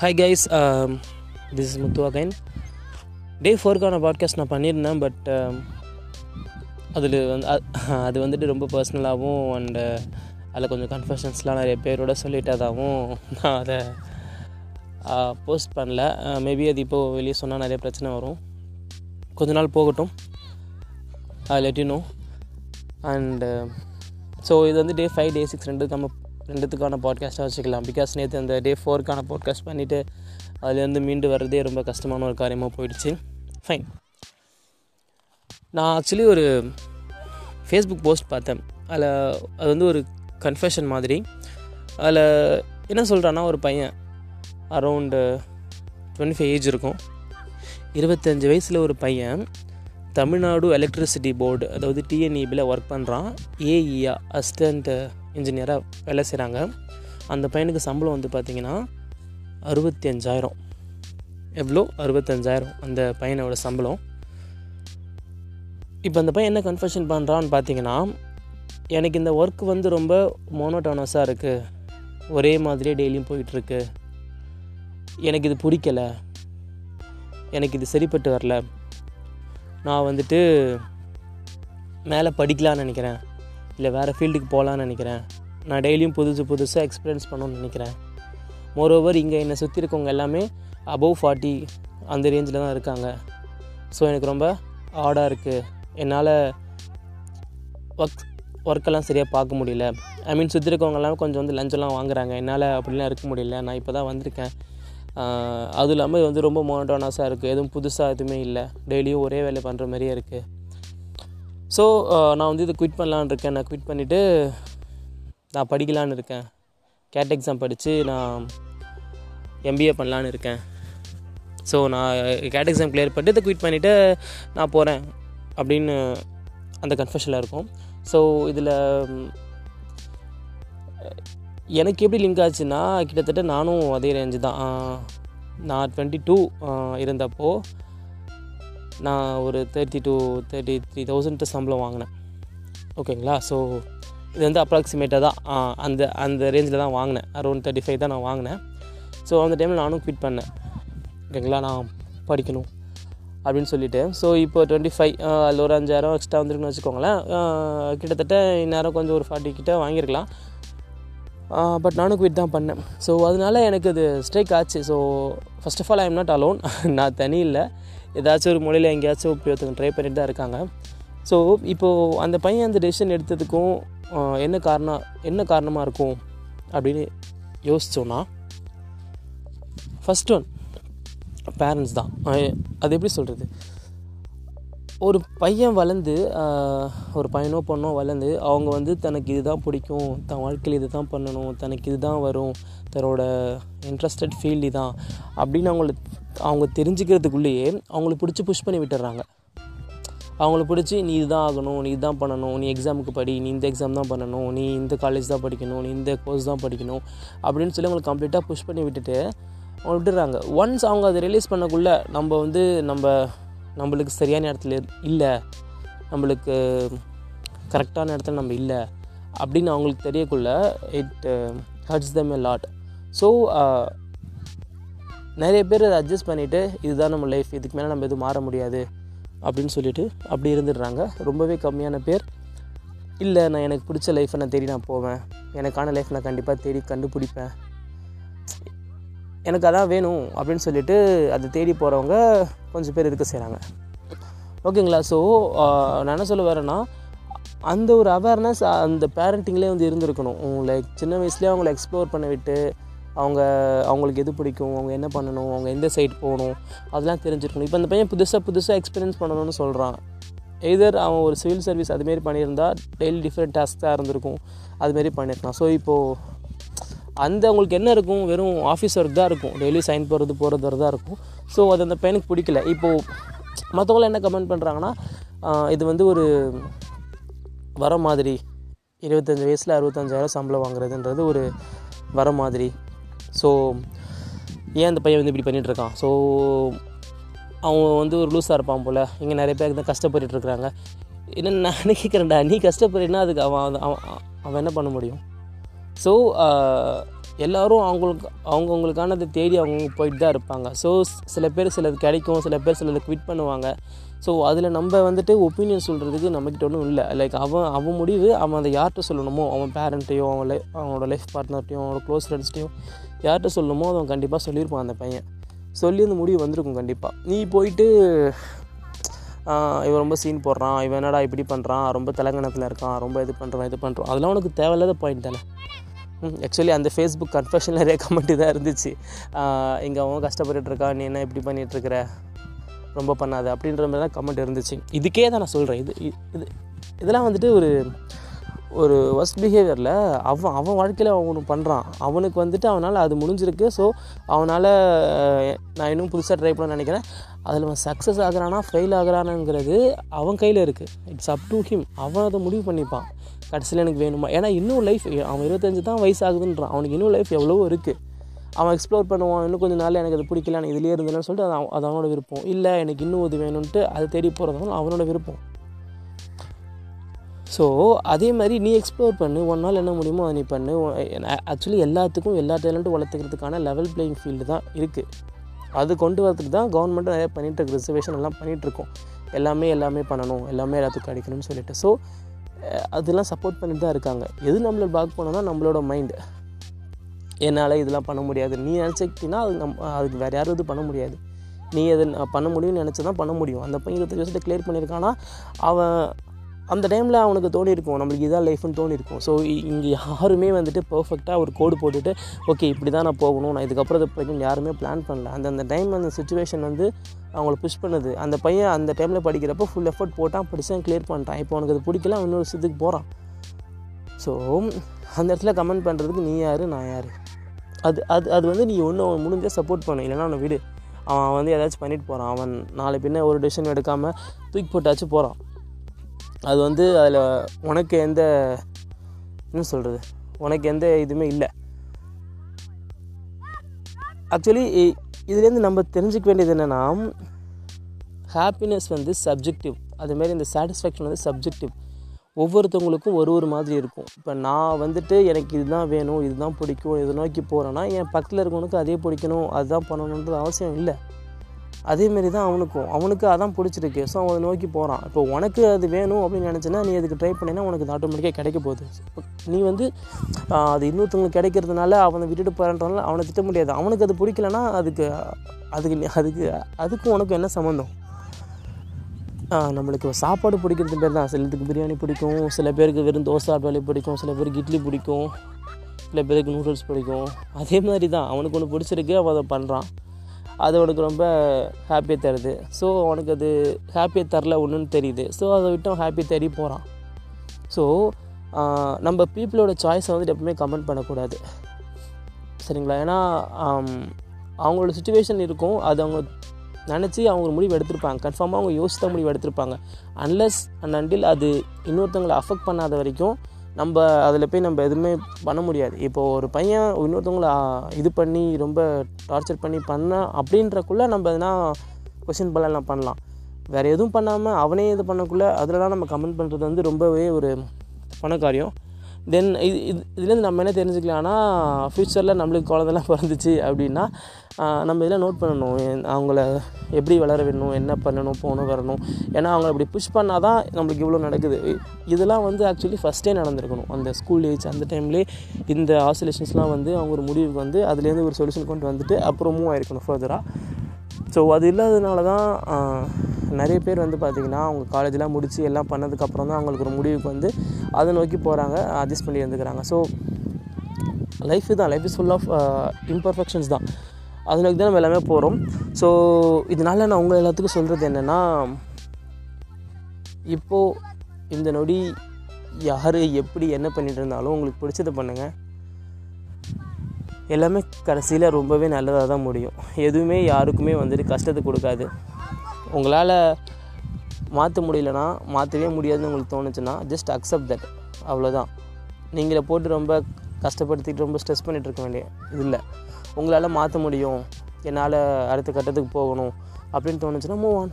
Hi guys this is Muthu again day ஃபோருக்கான podcast நான் பண்ணியிருந்தேன் but um, அதில் வந்து அது வந்துட்டு ரொம்ப பர்சனலாகவும் அண்டு அதில் கொஞ்சம் கன்ஃபெஷன்ஸ்லாம் நிறைய பேரோட சொல்லிட்டதாகவும் நான் அதை போஸ்ட் பண்ணல. மேபி அது இப்போது வெளியே சொன்னால் நிறைய பிரச்சனை வரும். கொஞ்ச நாள் போகட்டும். Let you know and so இது வந்து டே ஃபைவ் டே சிக்ஸ் ரெண்டுக்கான ரெண்டுத்துக்கான பாட்காஸ்ட்டாக வச்சுக்கலாம். பிகாஸ் நேற்று அந்த டே ஃபோருக்கான பாட்காஸ்ட் பண்ணிவிட்டு அதுலேருந்து மீண்டு வர்றதே ரொம்ப கஷ்டமான ஒரு காரியமாக போயிடுச்சு. ஃபைன் நான் ஆக்சுவலி ஒரு ஃபேஸ்புக் போஸ்ட் பார்த்தேன். அதில் அது வந்து ஒரு கன்ஃபெஷன் மாதிரி. அதில் என்ன சொல்கிறான்னா ஒரு பையன் அரவுண்டு டுவெண்ட்டி ஃபைவ் ஏஜ் இருக்கும். இருபத்தஞ்சி வயசில் ஒரு பையன் தமிழ்நாடு எலக்ட்ரிசிட்டி போர்டு அதாவது டிஎன்இபியில் ஒர்க் பண்ணுறான் ஏஇஆ அசிஸ்டண்ட் இன்ஜினியராக வேலை செய்கிறாங்க அந்த பையனுக்கு சம்பளம் வந்து பார்த்திங்கன்னா அறுபத்தி அஞ்சாயிரம் எவ்வளோ அறுபத்தஞ்சாயிரம் அந்த பையனோட சம்பளம். இப்போ அந்த பையன் என்ன கன்ஃபெஷன் பண்ணுறான்னு பார்த்தீங்கன்னா எனக்கு இந்த ஒர்க் வந்து ரொம்ப மோனோட்டோனஸாக இருக்குது ஒரே மாதிரியே டெய்லியும் போயிட்டுருக்கு எனக்கு இது பிடிக்கல. எனக்கு இது சரிப்பட்டு வரல. நான் வந்துட்டு மேலே படிக்கலான்னு நினைக்கிறேன். இல்லை வேறு ஃபீல்டுக்கு போகலான்னு நினைக்கிறேன். நான் டெய்லியும் புதுசு புதுசாக எக்ஸ்பீரியன்ஸ் பண்ணணும்னு நினைக்கிறேன். மோரோவர் இங்கே என்னை சுற்றி இருக்கவங்க எல்லாமே அபவ் ஃபார்ட்டி அந்த ரேஞ்சில் தான் இருக்காங்க. ஸோ எனக்கு ரொம்ப ஆடாக இருக்குது என்னால் ஒர்க் ஒர்க்கெல்லாம் சரியாக பார்க்க முடியல. ஐ மீன் சுற்றி இருக்கவங்கெல்லாம் கொஞ்சம் வந்து லஞ்சம்லாம் வாங்குறாங்க. என்னால் அப்படிலாம் இருக்க முடியல. நான் இப்போ தான் வந்திருக்கேன். அதுவும் இல்லாமல் இது வந்து ரொம்ப மோனோட்டோனஸாக இருக்குது எதுவும் புதுசாக எதுவுமே இல்லை. டெய்லியும் ஒரே வேலை பண்ணுற மாதிரியே இருக்குது ஸோ uh, நான் வந்து இதை குவிட் பண்ணலான்னு இருக்கேன். நான் குவிட் பண்ணிவிட்டு நான் படிக்கலான்னு இருக்கேன். கேட் எக்ஸாம் படித்து நான் எம்பிஏ பண்ணலான்னு இருக்கேன். ஸோ நான் கேட் எக்ஸாம் கிளியர் பண்ணிட்டு இதை குவிட் பண்ணிவிட்டு நான் போகிறேன் அப்படின்னு அந்த கன்ஃபெஷனில் இருக்கும். ஸோ இதில் எனக்கு எப்படி லிங்க் ஆச்சுன்னா கிட்டத்தட்ட நானும் அதே ரேஞ்சு தான். நான் டுவெண்ட்டி டூ இருந்தப்போ நான் ஒரு thirty two thirty three thousand சம்பளம் வாங்கினேன். ஓகேங்களா ஸோ இது வந்து அப்ராக்சிமேட்டாக தான் அந்த அந்த ரேஞ்சில் தான் வாங்கினேன். அரௌண்ட் தேர்ட்டி ஃபைவ் தான் நான் வாங்கினேன். ஸோ அந்த டைமில் நானும் குவிட் பண்ணேன். ஓகேங்களா நான் படிக்கணும் அப்படின்னு சொல்லிட்டு. ஸோ இப்போ டுவெண்ட்டி ஃபைவ் அதில் ஒரு அஞ்சாயிரம் எக்ஸ்ட்ரா வந்துருக்குன்னு வச்சுக்கோங்களேன். கிட்டத்தட்ட இந்நேரம் கொஞ்சம் ஒரு ஃபார்ட்டி கிட்ட வாங்கியிருக்கலாம். பட் நானும் குவிட் தான் பண்ணேன். ஸோ அதனால எனக்கு இது ஸ்ட்ரைக் ஆச்சு. So first of all I am not alone நான் தனி இல்லை ஏதாச்சும் ஒரு மொழியில் எங்கேயாச்சும் இப்படி ஒருத்தவங்க ட்ரை பண்ணிட்டு தான் இருக்காங்க. ஸோ இப்போது அந்த பையன் அந்த டெசிஷன் எடுத்ததுக்கும் என்ன காரணம் என்ன காரணமாக இருக்கும் அப்படின்னு யோசிச்சோன்னா ஃபஸ்ட் ஒன் பேரண்ட்ஸ் தான். அது எப்படி சொல்கிறது ஒரு பையன் வளர்ந்து ஒரு பையனோ பொண்ணோ வளர்ந்து அவங்க வந்து தனக்கு இதுதான் பிடிக்கும் தன் வாழ்க்கையில் இது தான் பண்ணணும் தனக்கு இதுதான் வரும் தன்னோட இன்ட்ரெஸ்டட் ஃபீல்டு இதுதான் அப்படின்னு அவங்கள அவங்க தெரிஞ்சுக்கிறதுக்குள்ளேயே அவங்களுக்கு பிடிச்சி புஷ் பண்ணி விட்டுறாங்க. அவங்கள பிடிச்சி நீ இதுதான் ஆகணும் நீ இதுதான் பண்ணணும் நீ எக்ஸாமுக்கு படி நீ இந்த எக்ஸாம் தான் பண்ணணும் நீ இந்த காலேஜ் தான் படிக்கணும் நீ இந்த கோர்ஸ் தான் படிக்கணும் அப்படின்னு சொல்லி அவங்களை கம்ப்ளீட்டாக புஷ் பண்ணி விட்டுட்டு அவங்க விட்டுறாங்க. ஒன்ஸ் அவங்க அதை ரிலீஸ் பண்ணக்குள்ளே நம்ம வந்து நம்ம நம்மளுக்கு சரியான இடத்துல இல்லை நம்மளுக்கு கரெக்டான இடத்துல நம்ம இல்லை அப்படின்னு அவங்களுக்கு தெரியக்குள்ள it hurts them a lot so நிறைய பேர் அதை அட்ஜஸ்ட் பண்ணிவிட்டு இதுதான் நம்ம லைஃப் இதுக்கு மேலே நம்ம எதுவும் மாற முடியாது அப்படின்னு சொல்லிட்டு அப்படி இருந்துடுறாங்க. ரொம்பவே கம்மியான பேர். இல்லை நான் எனக்கு பிடிச்ச லைஃப்பை நான் தேடி நான் போவேன். எனக்கான லைஃப் நான் கண்டிப்பாக தேடி கண்டுபிடிப்பேன். எனக்கு அதான் வேணும் அப்படின்னு சொல்லிட்டு அதை தேடி போகிறவங்க கொஞ்சம் பேர் இருக்க செய்கிறாங்க ஓகேங்களா? ஸோ நான் என்ன சொல்ல வரேன்னா அந்த ஒரு அவேர்னஸ் அந்த பேரண்டிங்லேயே வந்து இருந்திருக்கணும். லைக் சின்ன வயசுலேயே அவங்கள எக்ஸ்ப்ளோர் பண்ண விட்டு அவங்க அவங்களுக்கு எது பிடிக்கும் அவங்க என்ன பண்ணணும் அவங்க எந்த சைட் போகணும் அதெல்லாம் தெரிஞ்சிருக்கணும். இப்போ அந்த பையன் புதுசாக புதுசாக எக்ஸ்பீரியன்ஸ் பண்ணணும்னு சொல்கிறான் எதர் அவன் ஒரு சிவில் சர்வீஸ் அதுமாரி பண்ணியிருந்தா டெய்லி டிஃப்ரெண்ட் டாஸ்க்காக இருந்திருக்கும். அதுமாரி பண்ணியிருக்கான் ஸோ இப்போது அந்த அவங்களுக்கு என்ன இருக்கும்? வெறும் ஆஃபீஸ் ஒர்க் தான் இருக்கும். டெய்லி சைன் போகிறது போகிறது தான் இருக்கும். ஸோ அது அந்த பையனுக்கு பிடிக்கல. இப்போது மற்றவங்களாம் என்ன கமெண்ட் பண்ணுறாங்கன்னா இது வந்து ஒரு வர மாதிரி இருபத்தஞ்சி வயசில் அறுபத்தஞ்சாயிரம் சம்பளம் வாங்குறதுன்றது ஒரு வர மாதிரி. ஸோ ஏன் அந்த பையன் வந்து இப்படி பண்ணிகிட்ருக்கான் இருக்கான் ஸோ அவன் வந்து ஒரு லூஸாக இருப்பான் போல். இங்கே நிறைய பேர் தான் கஷ்டப்பட்டுருக்குறாங்க இருக்கிறாங்க. என்ன நான் கேட்குறேன்டா நீ கஷ்டப்படுறீன்னா அதுக்கு அவன் அவன் அவன் என்ன பண்ண முடியும்? ஸோ uh, எல்லோரும் அவங்களுக்கு அவங்கவுங்களுக்கானதை தேடி அவங்கவுங்க போயிட்டு தான் இருப்பாங்க ஸோ சில பேர் சிலது கிடைக்கும் சில பேர் சிலது குவிட் பண்ணுவாங்க. ஸோ அதில் நம்ம வந்துட்டு ஒப்பீனியன் சொல்கிறதுக்கு நம்மக்கிட்ட ஒன்றும் இல்லை. லைக் அவன் அவன் முடிவு அவன் அதை யார்கிட்ட சொல்லணுமோ அவன் பேரண்ட்டையோ அவன் லைஃப் அவனோட லைஃப் பார்ட்னர்ட்டையும் அவனோட க்ளோஸ் ஃப்ரெண்ட்ஸ்ட்டையும் யார்கிட்ட சொல்லணுமோ அவன் கண்டிப்பாக சொல்லியிருப்பான் அந்த பையன். சொல்லி அந்த முடிவு வந்திருக்கும் கண்டிப்பாக நீ போயிட்டு இவன் ரொம்ப சீன் போடுறான் இவன் என்னடா இப்படி பண்ணுறான் ரொம்ப தெலங்கணத்தில் இருக்கான் ரொம்ப இது பண்ணுறான் இது பண்ணுறான் அதெல்லாம் உனக்கு தேவையில்லாத பாயிண்ட் தானே. ஆக்சுவலி அந்த ஃபேஸ்புக் கன்ஃபெஷன் நிறைய கமெண்ட் தான் இருந்துச்சு இங்கே அவன் கஷ்டப்பட்டு இருக்கான் நீ என்ன இப்படி பண்ணிகிட்ருக்குற ரொம்ப பண்ணாத அப்படின்ற மாதிரி தான் கமெண்ட் இருந்துச்சு. இதுக்கே தான் நான் சொல்கிறேன் இது இது இதெல்லாம் வந்துட்டு ஒரு ஒரு ஒஸ்ட் பிஹேவியரில் அவன் அவன் வாழ்க்கையில் அவன் ஒன்று பண்ணுறான் அவனுக்கு வந்துட்டு அவனால் அது முடிஞ்சிருக்கு. ஸோ அவனால் நான் இன்னும் புதுசாக ட்ரை பண்ண நினைக்கிறேன். அதில் அவன் சக்ஸஸ் ஆகிறானா ஃபெயில் ஆகிறானாங்கிறது அவன் கையில் இருக்குது இட்ஸ் அப் டு ஹிம் அவன் அதை முடிவு பண்ணிப்பான். கடைசியில் எனக்கு வேணுமா? ஏன்னா இன்னும் லைஃப் அவன் இருபத்தஞ்சு தான் வயசு ஆகுதுன்றான் அவனுக்கு இன்னும் லைஃப் எவ்வளவோ இருக்குது அவன் எக்ஸ்ப்ளோர் பண்ணுவான். இன்னும் கொஞ்சம் நாள் எனக்கு அது பிடிக்கல எனக்கு இதுலேயே இருந்தேன்னு சொல்லிட்டு அது அது அவனோட விருப்பம். இல்லை எனக்கு இன்னும் இது வேணும்ன்ட்டு அது தேடி போகிறதுனால அவனோட விருப்பம். ஸோ அதே மாதிரி நீ எக்ஸ்ப்ளோர் பண்ணு. ஒன் நாள் என்ன முடியுமோ அதை நீ பண்ணு. ஆக்சுவலி எல்லாத்துக்கும் எல்லா டேலண்ட்டும் வளர்த்துக்கிறதுக்கான லெவல் பிளேயிங் ஃபீல்டு தான் இருக்குது அது கொண்டு வரதுக்கு தான் கவர்மெண்ட்டும் நிறைய பண்ணிகிட்டு இருக்கு ரிசர்வேஷன் எல்லாம் பண்ணிகிட்ருக்கோம் எல்லாமே எல்லாமே பண்ணணும் எல்லாமே எல்லாத்துக்கும் கிடைக்கணும்னு சொல்லிட்டு. ஸோ அதெல்லாம் சப்போர்ட் பண்ணிட்டு தான் இருக்காங்க. எது நம்மளை பாக் பண்ணோன்னா நம்மளோட மைண்டு என்னால் இதெல்லாம் பண்ண முடியாது. நீ நினச்சிக்கிட்டீங்கன்னா அது நம் அதுக்கு வேறு யாரும் இது பண்ண முடியாது. நீ எதை பண்ண முடியும்னு நினச்சி தான் பண்ண முடியும். அந்த பையன் இருபத்தஞ்சு வருஷத்தை கிளியர் பண்ணியிருக்கானா அவன் அந்த டைமில் அவனுக்கு தோணியிருக்கும் நம்மளுக்கு இதான் லைஃப்னு தோணியிருக்கும் ஸோ இங்கே யாருமே வந்துட்டு பர்ஃபெக்டாக ஒரு கோடு போட்டுட்டு ஓகே இப்படி தான் நான் போகணும். நான் இதுக்கப்புறம் இதை படிக்கணும் யாருமே பிளான் பண்ணல. அந்த அந்த டைம் அந்த சுச்சுவேஷன் வந்து அவங்கள புஷ் பண்ணுது. அந்த பையன் அந்த டைமில் படிக்கிறப்போ ஃபுல் எஃபர்ட் போட்டான் படித்தான் கிளியர் பண்ணிட்டான். இப்போ அவனுக்கு அது பிடிக்கல அவன் இன்னொரு சித்துக்கு போகிறான் ஸோ அந்த இடத்துல கமெண்ட் பண்ணுறதுக்கு நீ யார் நான் யார்? அது அது அது வந்து நீ ஒன்று அவன் முடிஞ்சால் சப்போர்ட் பண்ணு. இல்லைனா அவனை விடு. அவன் வந்து ஏதாச்சும் பண்ணிட்டு போகிறான் அவன் நாளை பின்ன ஒரு டிசிஷன் எடுக்காமல் தூக்கி போட்டாச்சும் போகிறான் அது வந்து அதில் உனக்கு எந்த என்ன சொல்கிறது உனக்கு எந்த இதுவுமே இல்லை. ஆக்சுவலி இதுலேருந்து நம்ம தெரிஞ்சுக்க வேண்டியது என்னென்னா ஹாப்பினஸ் வந்து சப்ஜெக்டிவ் அதுமாரி இந்த சாட்டிஸ்ஃபேக்ஷன் வந்து சப்ஜெக்டிவ் ஒவ்வொருத்தவங்களுக்கும் ஒரு ஒரு மாதிரி இருக்கும். இப்போ நான் வந்துட்டு எனக்கு இதுதான் வேணும் இதுதான் பிடிக்கும் இதை நோக்கி போகிறேன்னா என் பக்கத்தில் இருக்கவனுக்கு அதே பிடிக்கணும் அதுதான் பண்ணணுன்றது அவசியம் இல்லை. அதேமாரி தான் அவனுக்கும். அவனுக்கு அதான் பிடிச்சிருக்கு. ஸோ அவனை நோக்கி போகிறான் இப்போ உனக்கு அது வேணும் அப்படின்னு நினச்சின்னா நீ அதுக்கு ட்ரை பண்ணினா உனக்கு அது ஆட்டோமேட்டிக்காக கிடைக்க போகுது. நீ வந்து அது இன்னொருத்தவங்களுக்கு கிடைக்கிறதுனால அவனை விட்டுட்டு போகிறான்றனால அவனை திட்ட முடியாது. அவனுக்கு அது பிடிக்கலன்னா அதுக்கு அதுக்கு அதுக்கு அதுக்கும் உனக்கும் என்ன சம்மந்தம் நம்மளுக்கு சாப்பாடு பிடிக்கிறது பேர் தான். சிலத்துக்கு பிரியாணி பிடிக்கும். சில பேருக்கு வெறும் தோசை ஆட்வாலி பிடிக்கும். சில பேருக்கு இட்லி பிடிக்கும். சில பேருக்கு நூடுல்ஸ் பிடிக்கும். அதே மாதிரி தான் அவனுக்கு ஒன்று பிடிச்சிருக்கு அவள் அதை பண்ணுறான் அது அவனுக்கு ரொம்ப ஹாப்பியை தருது. ஸோ அவனுக்கு அது ஹாப்பியை தரல ஒன்றுன்னு தெரியுது. ஸோ அதை விட்டு அவன் ஹாப்பி தேடி போகிறான் ஸோ நம்ம பீப்புளோட சாய்ஸை வந்து எப்பவுமே கமெண்ட் பண்ணக்கூடாது. சரிங்களா? ஏன்னா அவங்களோட சுச்சுவேஷன் இருக்கும். அது அவங்க நினச்சி அவங்க ஒரு முடிவு எடுத்திருப்பாங்க. கன்ஃபார்மாக அவங்க யோசித்த முடிவு எடுத்திருப்பாங்க. அன்லஸ் அண்ட் அண்டில் அது இன்னொருத்தவங்களை அஃபெக்ட் பண்ணாத வரைக்கும் நம்ம அதில் போய் நம்ம எதுவுமே பண்ண முடியாது. இப்போது ஒரு பையன் இன்னொருத்தவங்கள இது பண்ணி ரொம்ப டார்ச்சர் பண்ணி பண்ண அப்படின்றக்குள்ளே நம்ம எதுனா கொஷின் பண்ணலாம் பண்ணலாம். வேறு எதுவும் பண்ணாமல் அவனே இது பண்ணக்குள்ளே அதிலலாம் நம்ம கமெண்ட் பண்ணுறது வந்து ரொம்பவே ஒரு பண காரியம் தென் இது இது இதுலேருந்து நம்ம என்ன தெரிஞ்சுக்கலாம்னா ஃப்யூச்சரில் நம்மளுக்கு குழந்தைலாம் பிறந்துச்சு அப்படின்னா நம்ம இதெல்லாம் நோட் பண்ணணும். அவங்கள எப்படி வளர வேணும் என்ன பண்ணணும் போகணும் வரணும். ஏன்னா அவங்கள அப்படி புஷ் பண்ணால் தான் நம்மளுக்கு இவ்வளோ நடக்குது. இதெல்லாம் வந்து ஆக்சுவலி ஃபஸ்ட்டே நடந்திருக்கணும். அந்த ஸ்கூல் ஏஜ் அந்த டைம்லேயே இந்த ஆசோலேஷன்ஸ்லாம் வந்து அவங்க ஒரு முடிவுக்கு வந்து அதுலேருந்து ஒரு சொல்யூஷன் கொண்டு வந்துட்டு அப்புறம் மூவ் ஆயிருக்கணும் ஃபர்தராக ஸோ அது இல்லாததுனால தான் நிறைய பேர் வந்து பார்த்திங்கன்னா அவங்க காலேஜெலாம் முடித்து எல்லாம் பண்ணதுக்கப்புறம் தான் அவங்களுக்கு ஒரு முடிவுக்கு வந்து அதை நோக்கி போகிறாங்க அட்ஜஸ்ட் பண்ணி இருந்துக்கிறாங்க. ஸோ லைஃப் தான். Life is full of imperfections தான். அது நோக்கி தான் நம்ம எல்லாமே போகிறோம் ஸோ இதனால் நான் உங்கள் எல்லாத்துக்கும் சொல்கிறது என்னென்னா இப்போது இந்த நொடி யார் எப்படி என்ன பண்ணிகிட்டு இருந்தாலும் உங்களுக்கு பிடிச்சதை பண்ணுங்கள் எல்லாமே கடைசியில் ரொம்பவே நல்லதாக தான் முடியும். எதுவுமே யாருக்குமே வந்துட்டு கஷ்டத்தை கொடுக்காது. உங்களால் மாற்ற முடியலனா மாற்றவே முடியாதுன்னு உங்களுக்கு தோணுச்சுன்னா ஜஸ்ட் அக்செப்ட் தட் அவ்வளோதான் நீங்களே போட்டு ரொம்ப கஷ்டப்படுத்திட்டு ரொம்ப ஸ்ட்ரெஸ் பண்ணிகிட்டு இருக்க வேண்டிய இது இல்லை. உங்களால் மாற்ற முடியும். என்னால் அடுத்த கட்டத்துக்கு போகணும். அப்படின்னு தோணுச்சுன்னா மூவ் ஆன்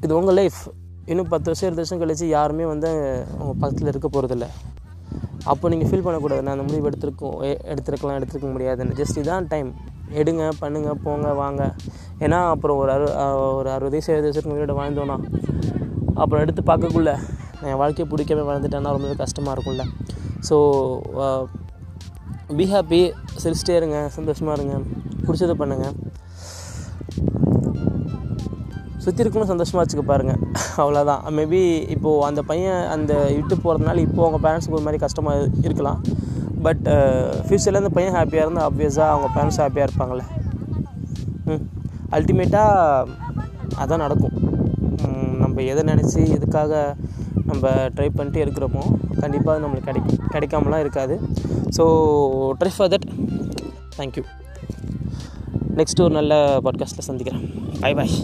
இது உங்கள் லைஃப் இன்னும் பத்து வருஷம் இருபது வருஷம் கழிச்சு யாருமே வந்து உங்கள் பக்கத்தில் இருக்க போகிறதில்ல அப்போ நீங்கள் ஃபீல் பண்ணக்கூடாது. நான் அந்த முடிவு எடுத்திருக்கோம் எ- எடுத்திருக்கலாம் எடுத்துருக்க முடியாதுன்னு. ஜஸ்ட் இதான் டைம் எடுங்க பண்ணுங்கள் போங்க வாங்க. ஏன்னா அப்புறம் ஒரு அறு ஒரு அறுபது வயசு எழுபது வயசுக்கு முன்னாடி வாழ்ந்தோன்னா அப்புறம் எடுத்து பார்க்கக்குள்ள என் வாழ்க்கையை பிடிக்காம வளர்ந்துட்டேன்னா ரொம்பவே கஷ்டமாக இருக்கும்ல. ஸோ பி ஹாப்பி சிரிச்சிட்டே இருங்க சந்தோஷமாக இருங்க பிடிச்சதை பண்ணுங்கள் சுற்றி இருக்கணும் சந்தோஷமாக வச்சுக்க பாருங்கள் அவ்வளோதான் மேபி இப்போது அந்த பையன் அந்த விட்டு போகிறதுனால இப்போது அவங்க பேரண்ட்ஸுக்கு ஒரு மாதிரி கஷ்டமாக இருக்கலாம். பட் ஃப்யூச்சரில் அந்த பையன் ஹாப்பியாக இருந்தால் ஆப்வியஸாக அவங்க பேரண்ட்ஸ் ஹாப்பியாக இருப்பாங்கள்ல அல்டிமேட்டாக அதான் நடக்கும். நம்ம எதை நினச்சி எதுக்காக நம்ம ட்ரை பண்ணிட்டு இருக்கிறோமோ கண்டிப்பாக அது நம்மளுக்கு கிடைக்கும் கிடைக்காமலாம் இருக்காது. So try for that thank you next ஒரு நல்ல பாட்காஸ்ட்டில் சந்திக்கிறேன். Bye bye